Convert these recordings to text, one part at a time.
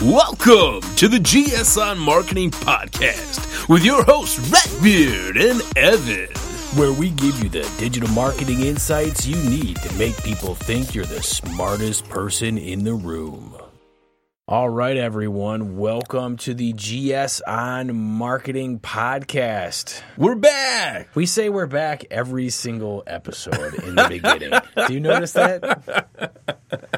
Welcome to the GS on Marketing Podcast with your hosts, Redbeard and Evan. where we give you the digital marketing insights you need to make people think you're the smartest person in the room. All right, everyone, welcome to the GS on Marketing Podcast. We're back. We say we're back every single episode in the beginning. Do you notice that?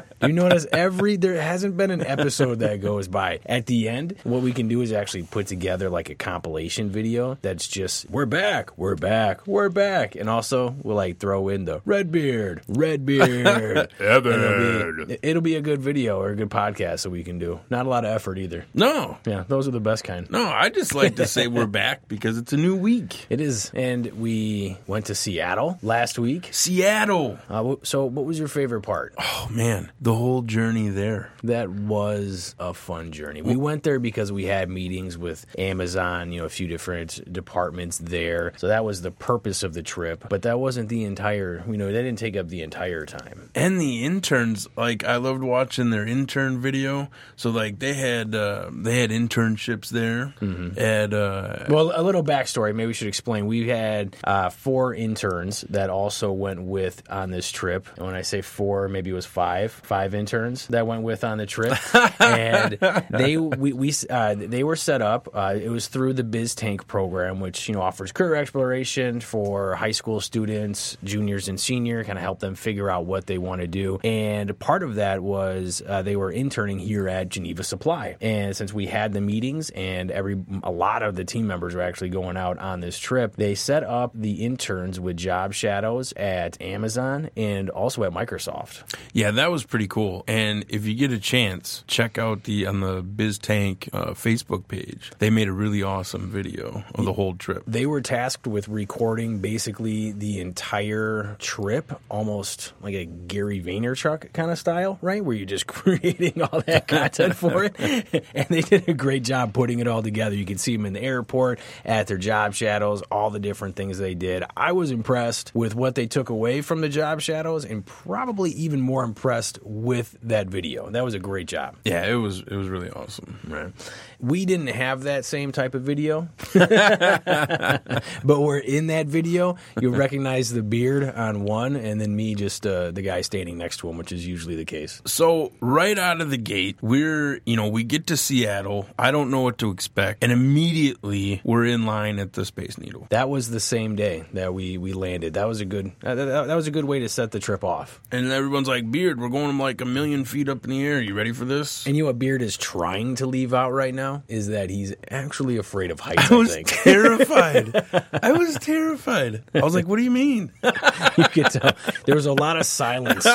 You notice every there hasn't been an episode that goes by. At the end, what we can do is actually put together like a compilation video that's just we're back, we're back, we're back, and also we'll like throw in the red beard, red beard, Evan. It'll be, it'll be a good video or a good podcast that we can do. Not a lot of effort either. No, Yeah, those are the best kind. no, I just like to say we're back because it's a new week. It is, and we went to Seattle last week. Seattle. Uh, so, what was your favorite part? Oh, man, the whole journey there. That was a fun journey. We went there because we had meetings with Amazon, you know, a few different departments there. So that was the purpose of the trip. But that wasn't the entire, you know, that didn't take up the entire time. And the interns, like I loved watching their intern video. So like they had uh, they had internships there. At uh, Well, a little backstory. Maybe we should explain. We had uh, four interns that also went with on this trip. And when I say four, maybe it was five, five interns that went with on the trip. and they we, we uh, they were set up. Uh, it was through the Biz Tank program, which you know offers career exploration for high school students, juniors and senior, kind of help them figure out what they want to do. And part of that was uh, they were interning here at Geneva Supply. And since we had the meetings and every a lot of the team members were actually going out on this trip, they set up the interns with job shadows at Amazon and also at Microsoft. Yeah, that was pretty cool. And if you get a chance, check out the on the BizTank uh, Facebook page. They made a really awesome video of the whole trip. They were tasked with recording basically the entire trip, almost like a Gary Vaynerchuk kind of style, right? Where you're just creating all that content for it. And they did a great job putting it all together. You can see them in the airport, at their job shadows, all the different things they did. I was impressed with what they took away from the job shadows and probably even more impressed with that video. That was a great job. Yeah, it was it was really awesome. Right. We didn't have that same type of video, but we're in that video. You'll recognize the beard on one, and then me, just uh, the guy standing next to him, which is usually the case. So right out of the gate, we're you know we get to Seattle. I don't know what to expect, and immediately we're in line at the Space Needle. That was the same day that we, we landed. That was a good that, that, that was a good way to set the trip off. And everyone's like, "Beard, we're going like a million feet up in the air. are You ready for this?" And you know what Beard is trying to leave out right now is that he's actually afraid of heights. I I, was think terrified. I was terrified. I was like, "What do you mean?" you could tell there was a lot of silence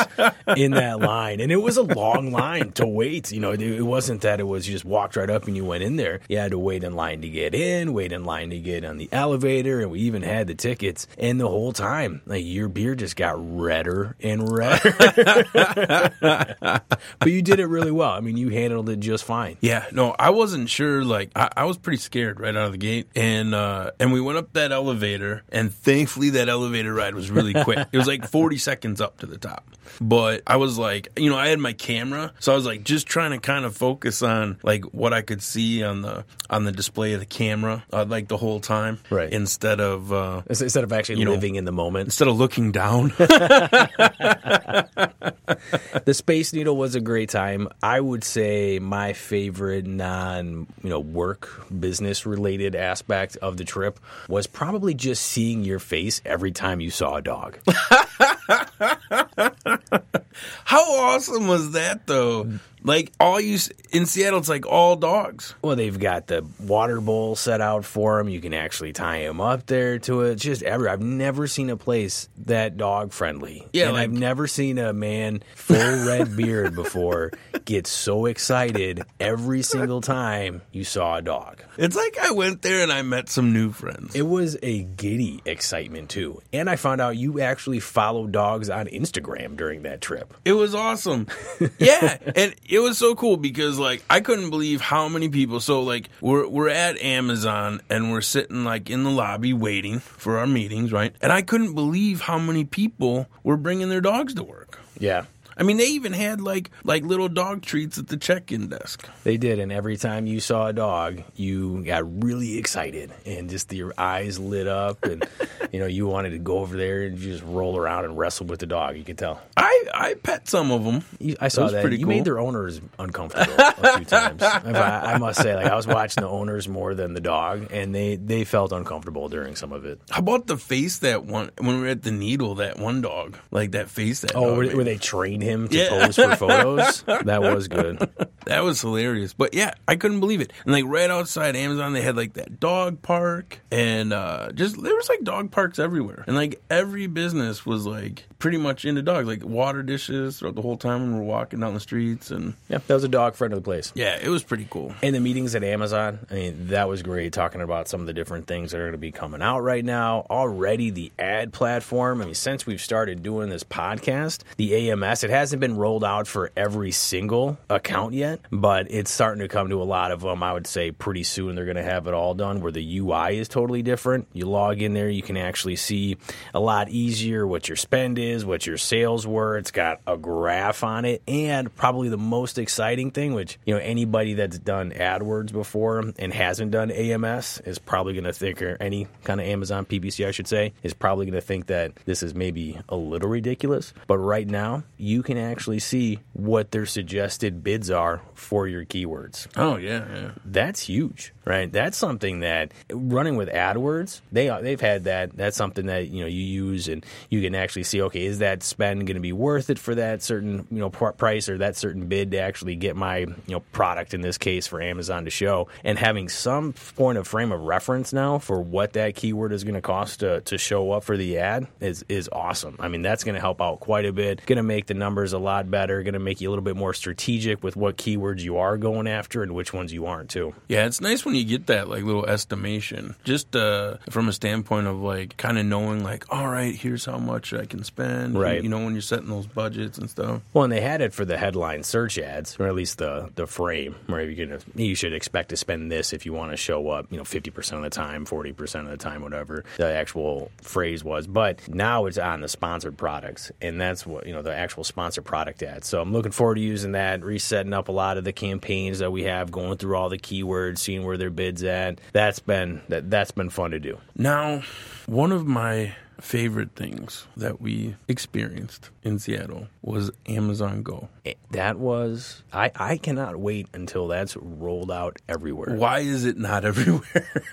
in that line, and it was a long line to wait. You know, it, wasn't that it was you just walked right up and you went in there. You had to wait in line to get in, wait in line to get on the elevator, and we even had the tickets. And the whole time, like your beer just got redder and redder. But you did it really well. I mean, you handled it just fine. Yeah, no, I wasn't sure. Like, I, I was pretty scared right out of the gate, and uh, and we went up that elevator, and thankfully that elevator ride was really quick. it was like forty seconds up to the top. But I was like, you know, I had my camera, so I was like just trying to kind of focus on like what I could see on the on the display of the camera, uh, like the whole time, Right. Instead of uh, Instead of actually You know, living in the moment. instead of looking down. the Space Needle was a great time. I would say my favorite non, you know, work business related aspect of the trip was probably just seeing your face every time you saw a dog. How awesome was that, though? Like all you in Seattle, it's like all dogs. Well, they've got the water bowl set out for them. You can actually tie them up there to it. Just every. I've never seen a place that dog friendly. Yeah, and like- I've never seen a man full red beard before get so excited every single time you saw a dog. It's like I went there and I met some new friends. It was a giddy excitement too, and I found out you actually follow dogs on Instagram during that trip. It was awesome. yeah, and it was so cool because like I couldn't believe how many people. So like we're we're at Amazon and we're sitting like in the lobby waiting for our meetings, right? And I couldn't believe how many people were bringing their dogs to work. Yeah, I mean, they even had like like little dog treats at the check-in desk. They did, and every time you saw a dog, you got really excited and just your eyes lit up, and you know you wanted to go over there and just roll around and wrestle with the dog. You could tell. I I pet some of them. You, I saw that. pretty you cool. made their owners uncomfortable a few times. I, I must say, like I was watching the owners more than the dog, and they they felt uncomfortable during some of it. How about the face that one when we were at the needle? That one dog, like that face that. Oh, dog where, made. they trained him to Yeah. pose for photos? That was good. That was hilarious. But yeah, I couldn't believe it. And like right outside Amazon, they had like that dog park and uh just there was like dog parks everywhere. And like every business was like pretty much into dogs, like water dishes throughout the whole time when we're walking down the streets and Yeah, that was a dog friendly place. yeah, it was pretty cool. And the meetings at Amazon, I mean, that was great talking about some of the different things that are going to be coming out right now. Already, the ad platform, I mean, since we've started doing this podcast, the AMS, it hasn't been rolled out for every single account yet, but it's starting to come to a lot of them. I would say pretty soon they're going to have it all done where the UI is totally different. You log in there, you can actually see a lot easier what your spend is, what your sales were. It's got a graph on it, and probably the most exciting thing, which you know anybody that's done AdWords before and hasn't done AMS is probably going to think, or any kind of Amazon PPC, I should say, is probably going to think that this is maybe a little ridiculous. But right now, you can actually see what their suggested bids are for your keywords Oh yeah, yeah. that's huge, right? That's something that running with AdWords, they they've had that. That's something that you know you use and you can actually see. Okay, is that spend going to be worth it for that certain you know pr- price or that certain bid to actually get my you know product in this case for Amazon to show? And having some point of frame of reference now for what that keyword is going to cost to, to show up for the ad is is awesome. I mean, that's going to help out quite a bit. Going to make the numbers a lot better. Going to make you a little bit more strategic with what keywords you are going after and which ones you aren't too. Yeah, it's nice when you get that like little estimation, just uh, from a standpoint of like kind of knowing like, all right, here's how much I can spend. Right. You know, when you're setting those budgets and stuff. Well, and they had it for the headline search ads, or at least the the frame, where you're gonna you should expect to spend this if you want to show up, you know, fifty percent of the time, forty percent of the time, whatever the actual phrase was. But now it's on the sponsored products, and that's what you know the actual sponsored product ads. So I'm looking forward to using that, resetting up a lot of the campaigns that we have, going through all the keywords, seeing where their bids at. That's been that that's been fun to do. Now, one of my favorite things that we experienced in Seattle was Amazon Go. Eh, that was I I cannot wait until that's rolled out everywhere. Why is it not everywhere?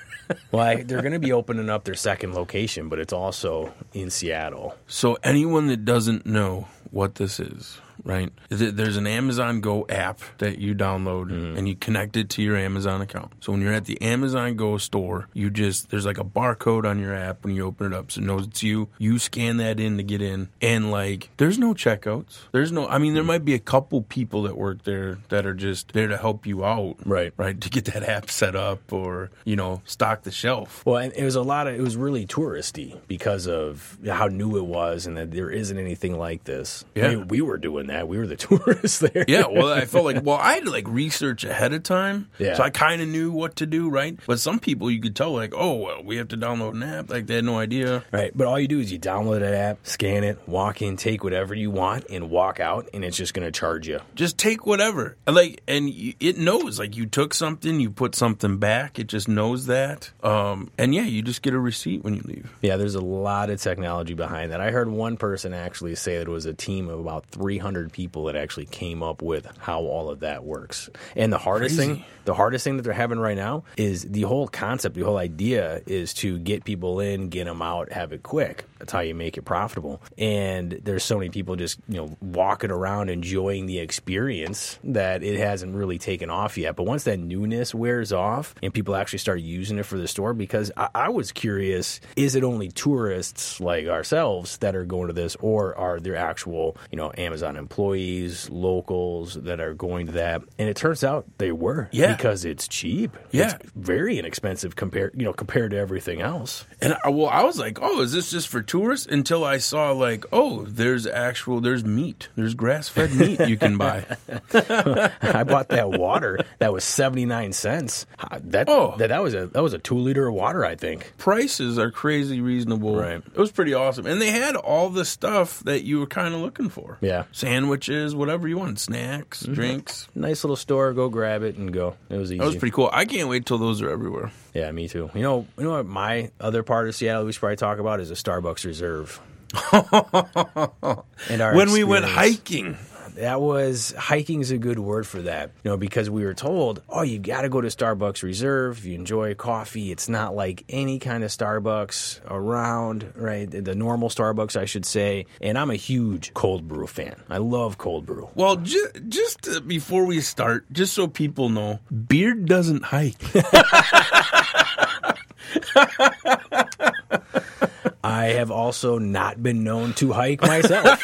Well, they're going to be opening up their second location, but it's also in Seattle. so, anyone that doesn't know what this is, right? There's an Amazon Go app that you download mm. and you connect it to your Amazon account. So when you're at the Amazon Go store, you just there's like a barcode on your app when you open it up, so it knows it's you. You scan that in to get in, and like there's no checkouts. There's no. I mean, there might be a couple people that work there that are just there to help you out, Right. Right to get that app set up or you know stock the shelf. Well, and it was a lot of it was really touristy because of how new it was, and that there isn't anything like this. I Yeah. mean, we were doing that. We were the tourists there. Yeah, well, I felt like well, I had to like research ahead of time, Yeah. so I kind of knew what to do, right? But some people you could tell like, oh, well, we have to download an app, like they had no idea. Right, but all you do is you download that app, scan it, walk in, take whatever you want, and walk out, and it's just going to charge you. Just take whatever, like, and it knows like you took something, you put something back. It just knows that, um, and yeah, you just get a receipt when you leave. Yeah, there's a lot of technology behind that. I heard one person actually say that it was a team of about 300 people that actually came up with how all of that works. And the hardest Crazy. thing, the hardest thing that they're having right now is the whole concept, the whole idea is to get people in, get them out, have it quick. That's how you make it profitable. And there's so many people just, you know, walking around enjoying the experience that it hasn't really taken off yet. But once that newness wears off and people actually start using it for the store, because I, I was curious, is it only tourists like ourselves that are going to this, or are there actual, you know, Amazon employees, locals that are going to that? And it turns out they were, Yeah. because it's cheap. Yeah. it's very inexpensive compared, you know, compared to everything else. And I, well, I was like, oh, is this just for tourists? Until I saw like, oh, there's actual, there's meat, there's grass fed meat you can buy. I bought that water that was seventy nine cents. That, Oh. that that was a that was a two liter of water, I think. prices are crazy reasonable. Right. It was pretty awesome. And they had all the stuff that you were kind of looking for. Yeah. Sandwiches, whatever you want, snacks, mm-hmm. drinks. Nice little store. Go grab it and go. It was easy. That was pretty cool. I can't wait till those are everywhere. yeah, me too. You know, you know what? My other part of Seattle we should probably talk about is a Starbucks Reserve. and our when we went hiking, that was hiking is a good word for that. You know, because we were told, oh, you got to go to Starbucks Reserve if you enjoy coffee. It's not like any kind of Starbucks around, right? The normal Starbucks, I should say. And I'm a huge cold brew fan. I love cold brew. well, ju- just uh, before we start, just so people know, Beard doesn't hike. I have also not been known to hike myself.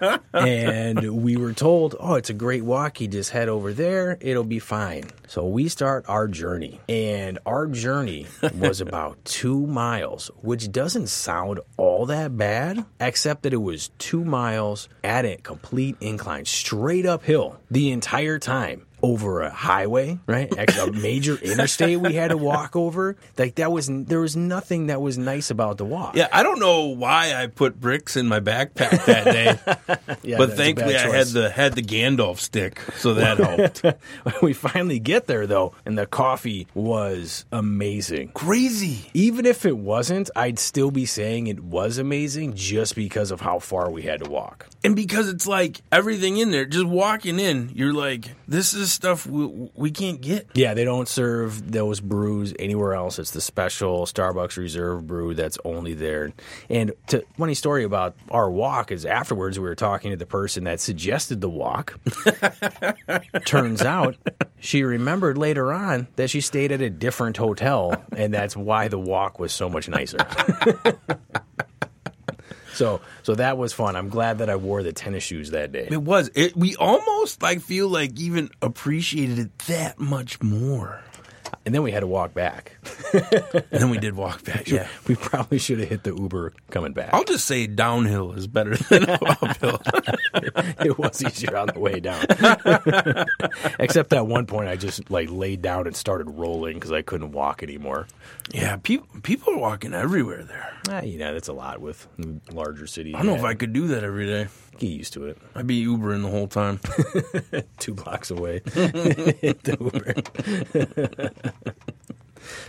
and we were told, oh, it's a great walk. You just head over there, it'll be fine. So we start our journey. And our journey was about two miles, which doesn't sound all that bad, except that it was two miles at a complete incline, straight uphill the entire time over a highway, right? Actually, a major interstate we had to walk over. Like that was there was nothing that was nice about the walk. yeah, I don't know why I put bricks in my backpack that day, Yeah, but thankfully I had the had the Gandalf stick, so that helped. we finally get there though, and the coffee was amazing. Crazy. Even if it wasn't, I'd still be saying it was amazing just because of how far we had to walk. And because it's like everything in there, just walking in, you're like, this is stuff we, we can't get. Yeah, they don't serve those brews anywhere else. It's the special Starbucks Reserve brew that's only there. And to, funny story about our walk is afterwards we were talking to the person that suggested the walk. Turns out she remembered later on that she stayed at a different hotel, and that's why the walk was so much nicer. so, so that was fun. I'm glad that I wore the tennis shoes that day. It was. It, we almost like feel like even appreciated it that much more. And then we had to walk back. And then we did walk back. Yeah. We probably should have hit the Uber coming back. I'll just say downhill is better than uphill. it was easier on the way down. Except at one point, I just like laid down and started rolling because I couldn't walk anymore. yeah, people people are walking everywhere there. Ah, you know, that's a lot with larger cities. I don't know if I could do that every day. Get used to it. I'd be Ubering the whole time. Two blocks away,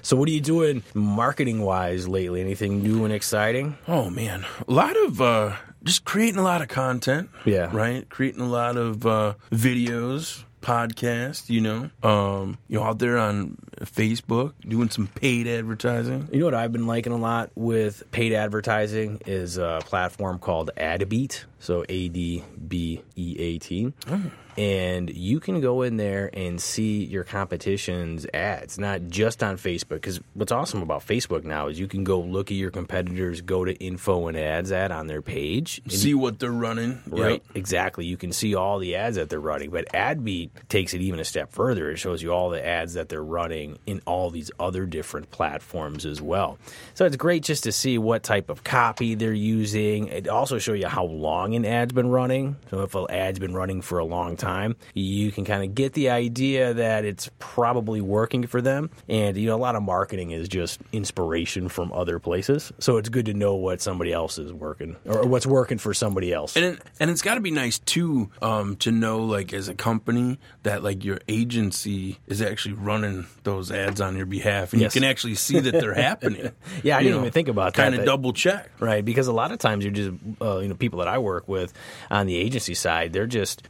so, what are you doing marketing wise lately? Anything new and exciting? Oh man, a lot of uh, just creating a lot of content. Yeah. right. Creating a lot of uh, videos, podcasts. You know, um, you know, out there on Facebook, doing some paid advertising. You know what I've been liking a lot with paid advertising is a platform called AdBeat. So A D B E A T. And you can go in there and see your competition's ads, not just on Facebook. Because what's awesome about Facebook now is you can go look at your competitors, go to info and ads ad on their page. and See what they're running. Right, Yep. exactly. You can see all the ads that they're running, but AdBeat takes it even a step further. It shows you all the ads that they're running in all these other different platforms as well. So it's great just to see what type of copy they're using. It also shows you how long an ad's been running. So if an ad's been running for a long time, you can kind of get the idea that it's probably working for them. And you know, a lot of marketing is just inspiration from other places. So it's good to know what somebody else is working or what's working for somebody else. And it, and it's got to be nice too um, to know like as a company that like your agency is actually running those ads on your behalf and Yes. you can actually see that they're happening. Yeah, I didn't even think about that, Kind of double check. Right, because a lot of times you're just, uh, you know, people that I work with on the agency side, they're just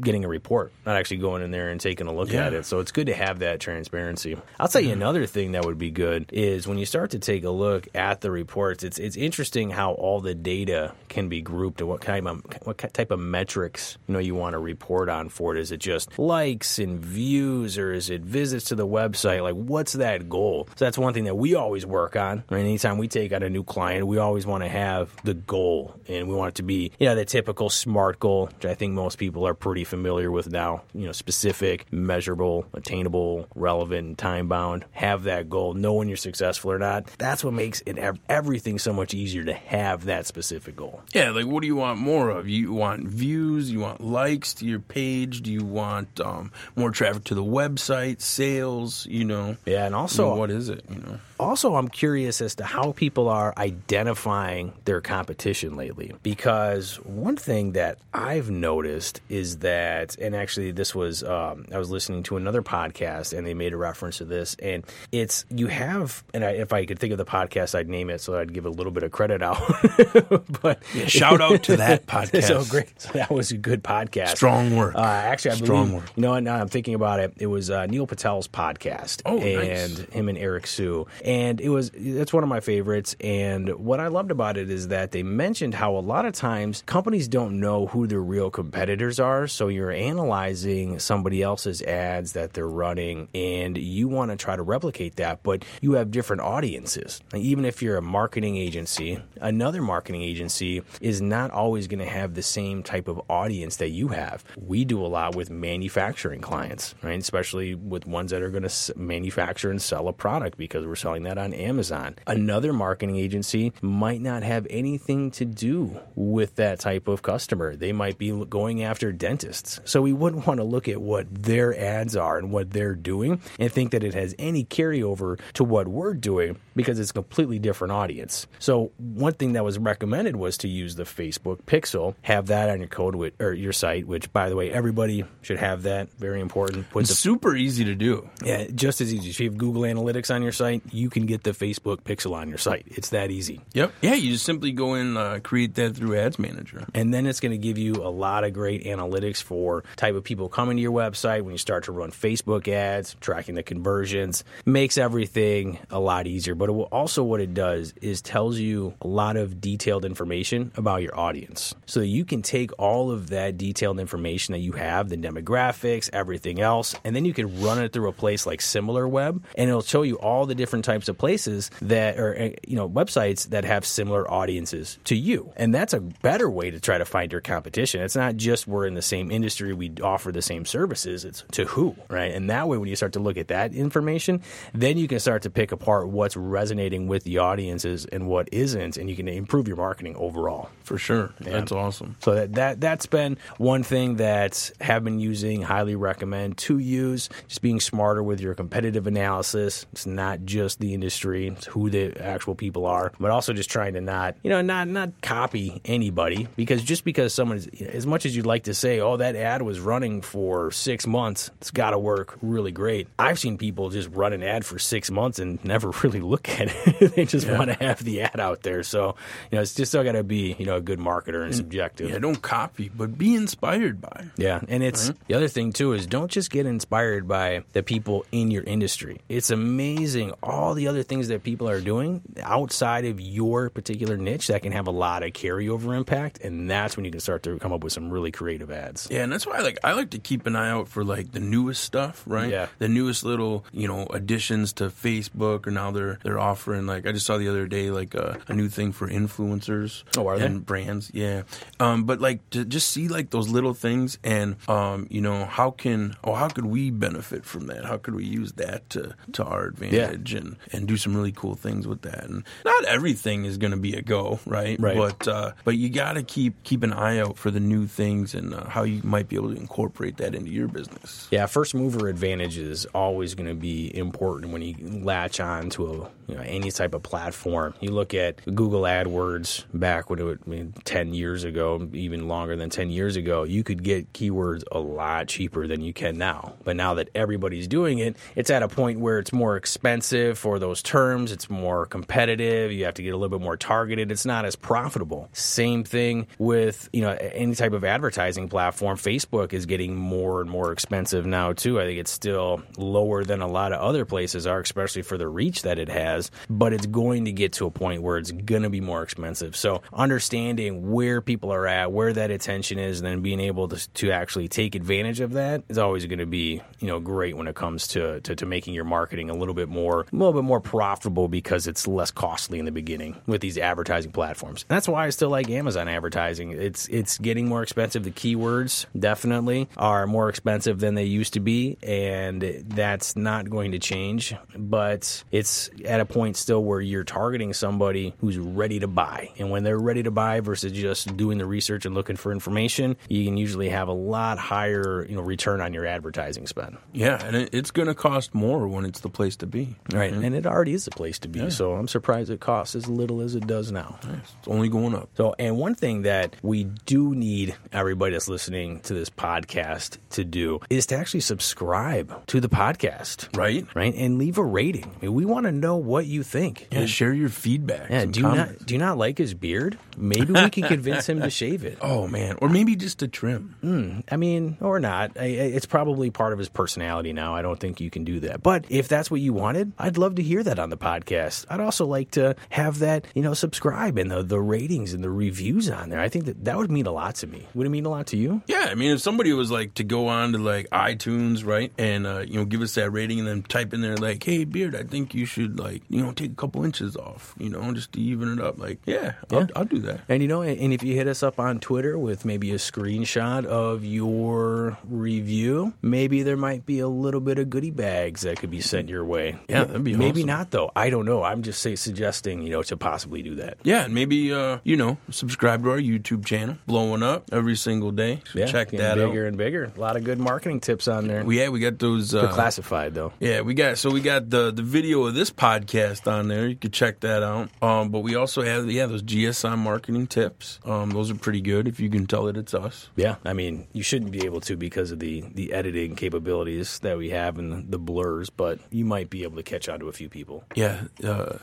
getting a report, not actually going in there and taking a look Yeah. at it. So it's good to have that transparency. I'll tell you another thing that would be good is when you start to take a look at the reports. It's it's interesting how all the data can be grouped and what kind of what type of metrics you know you want to report on for it. Is it just likes and views, or is it visits to the website? Like, what's that goal? So that's one thing that we always work on. Right? Anytime we take on a new client, we always want to have the goal, and we want it to be you know the typical SMART goal, which I think most people are pretty familiar with now. You know, specific, measurable, attainable, relevant, time bound. Have that goal. Know when you're successful or not. That's what makes it everything so much easier to have that specific goal. Yeah, like what do you want more of? You want views? You want likes to your page? Do you want um, more traffic to the website? Sales? You know? Yeah, and also you know, what is it? You know? Also, I'm curious as to how people are identifying their competition lately. Because one thing that I've noticed is that, and actually, this was, um, I was listening to another podcast and they made a reference to this. And it's, you have, and I, if I could think of the podcast, I'd name it so I'd give a little bit of credit out. but yeah, shout out to that podcast. so great. So that was a good podcast. Strong work. Uh, actually, I Strong believe, work. you know, now I'm thinking about it. It was uh, Neil Patel's podcast. Oh, and nice. him and Eric Siu, and it was that's one of my favorites. And what I loved about it is that they mentioned how a lot of times companies don't know who their real competitors are, so you're analyzing somebody else's ads that they're running, and you want to try to replicate that, but you have different audiences. Even if you're a marketing agency, another marketing agency is not always going to have the same type of audience that you have. We do a lot with manufacturing clients, right? Especially with ones that are going to manufacture and sell a product because we're selling that on Amazon. Another marketing agency might not have anything to do with that type of customer. They might be going after dentists. So we wouldn't want to look at what their ads are and what they're doing and think that it has any carryover to what we're doing because it's a completely different audience. So one thing that was recommended was to use the Facebook Pixel, have that on your code with, or your site, which by the way, everybody should have that. Very important. Put it's the, super easy to do. Yeah, just as easy. If you have Google Analytics on your site, you can get the Facebook pixel on your site. It's that easy. Yep. Yeah, you just simply go in and uh, create that through Ads Manager. And then it's going to give you a lot of great analytics for type of people coming to your website when you start to run Facebook ads, tracking the conversions. Makes everything a lot easier. But will, also what it does is tells you a lot of detailed information about your audience. So you can take all of that detailed information that you have, the demographics, everything else, and then you can run it through a place like SimilarWeb and it'll show you all the different types of places that or uh, you know websites that have similar audiences to you. And that's a better way to try to find your competition. It's not just we're in the same industry we offer the same services it's to who right? And that way when you start to look at that information then you can start to pick apart what's resonating with the audiences and what isn't and you can improve your marketing overall for sure yeah. that's awesome so that, that that's been one thing that have been using highly recommend to use just being smarter with your competitive analysis it's not just the industry who the actual people are, but also just trying to not, you know, not not copy anybody because just because someone is, as much as you'd like to say, oh, that ad was running for six months, it's got to work really great. I've seen people just run an ad for six months and never really look at it. they just yeah. want to have the ad out there. So, you know, it's just still got to be, you know, a good marketer and subjective. Yeah, don't copy, but be inspired by. Yeah, and it's right? the other thing too is don't just get inspired by the people in your industry. It's amazing all the other things things that people are doing outside of your particular niche that can have a lot of carryover impact, and that's when you can start to come up with some really creative ads. Yeah, and that's why I like I like to keep an eye out for like the newest stuff, right? Yeah, the newest little you know additions to Facebook, or now they're they're offering like I just saw the other day like a, a new thing for influencers oh, are and brands. Yeah, um, but like to just see like those little things and um, you know how can oh how could we benefit from that? How could we use that to to our advantage yeah. and and do some some really cool things with that. And not everything is going to be a go, right? Right. But uh, but you got to keep keep an eye out for the new things and uh, how you might be able to incorporate that into your business. Yeah, first mover advantage is always going to be important when you latch on to a you know any type of platform. You look at Google AdWords back when it would, I mean, ten years ago, even longer than ten years ago, you could get keywords a lot cheaper than you can now. But now that everybody's doing it, it's at a point where it's more expensive for those terms, it's more competitive, you have to get a little bit more targeted, it's not as profitable. Same thing with, you know, any type of advertising platform. Facebook is getting more and more expensive now too. I think it's still lower than a lot of other places are, especially for the reach that it has, but it's going to get to a point where it's going to be more expensive. So understanding where people are at, where that attention is, and then being able to, to actually take advantage of that is always going to be, you know, great when it comes to, to, to making your marketing a little bit more, a little bit more profitable profitable because it's less costly in the beginning with these advertising platforms. And that's why I still like Amazon advertising. It's it's getting more expensive. The keywords definitely are more expensive than they used to be, and that's not going to change. But it's at a point still where you're targeting somebody who's ready to buy, and when they're ready to buy versus just doing the research and looking for information, you can usually have a lot higher you know return on your advertising spend. Yeah, and it, it's going to cost more when it's the place to be. Right, mm-hmm. and it already is the place to be. So I'm surprised it costs as little as it does now. It's only going up. So, and one thing that we do need everybody that's listening to this podcast to do is to actually subscribe to the podcast, Right? right, and leave a rating. I mean, we want to know what you think. Yeah, share your feedback. Yeah, some do you not do you not like his beard? Maybe we can convince him to shave it. Oh man, or maybe just a trim. I mean, or not. I, I- it's probably part of his personality now. I don't think you can do that. But if that's what you wanted, I'd love to hear that on the podcast. I'd also like to have that, you know, subscribe and the, the ratings and the reviews on there. I think that that would mean a lot to me. Would it mean a lot to you? Yeah, I mean, if somebody was like to go on to like iTunes, right, and uh, you know, give us that rating, and then type in there like, "Hey, Beard, I think you should like, you know, take a couple inches off, you know, just to even it up." Like, yeah, I'll, Yeah. I'll do that. And you know, and and if you hit us up on Twitter with maybe a screenshot of your review, maybe there might be a little bit of goodie bags that could be sent your way. Yeah, that'd be maybe awesome. not though. I don't know. I'm just say, suggesting, you know, to possibly do that. Yeah, and maybe uh, you know, subscribe to our YouTube channel, blowing up every single day. So Yeah, check that bigger out. Bigger and bigger. A lot of good marketing tips on there. We, yeah, we got those. Uh, classified though. Yeah, we got so we got the the video of this podcast on there. You could check that out. Um, but we also have yeah those GSI marketing tips. Um, those are pretty good if you can tell that it's us. Yeah, I mean, you shouldn't be able to because of the the editing capabilities that we have and the blurs, but you might be able to catch on to a few people. Yeah, uh,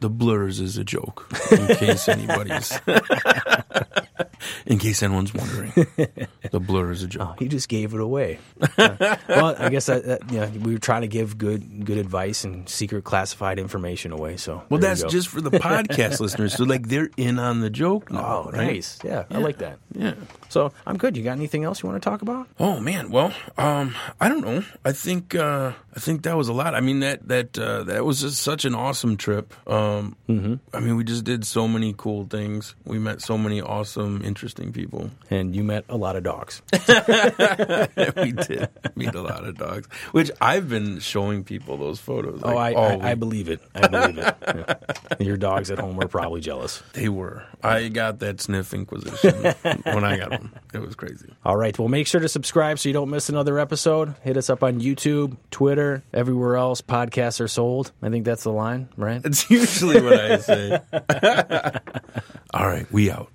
the blurs is a joke in case anybody's in case anyone's wondering. The blur is a joke. He just gave it away. Uh, well, I guess that, that know, we were trying to give good good advice and secret classified information away. So Well, that's just for the podcast listeners. So like they're in on the joke. Now, oh right? nice. Yeah, I like that. Yeah. So I'm good. You got anything else you want to talk about? Oh man, well, um, I don't know. I think uh, I think that was a lot. I mean that that uh, that was just such an awesome trip. Um, Mm-hmm. I mean, we just did so many cool things. We met so many awesome, interesting people. And you met a lot of dogs. we did meet a lot of dogs, which I've been showing people those photos. Oh, I, all I, I believe it. I believe it. Yeah. Your dogs at home are probably jealous. they were. I got that sniff inquisition when I got them. It was crazy. All right. Well, make sure to subscribe so you don't miss another episode. Hit us up on YouTube, Twitter, everywhere else podcasts are sold. I think that's the line, right? It's usually what I say. all right, we out.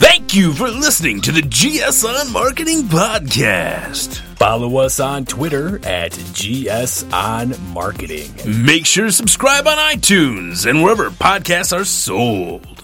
Thank you for listening to the GS on Marketing Podcast. Follow us on Twitter at GS on Marketing. Make sure to subscribe on iTunes and wherever podcasts are sold.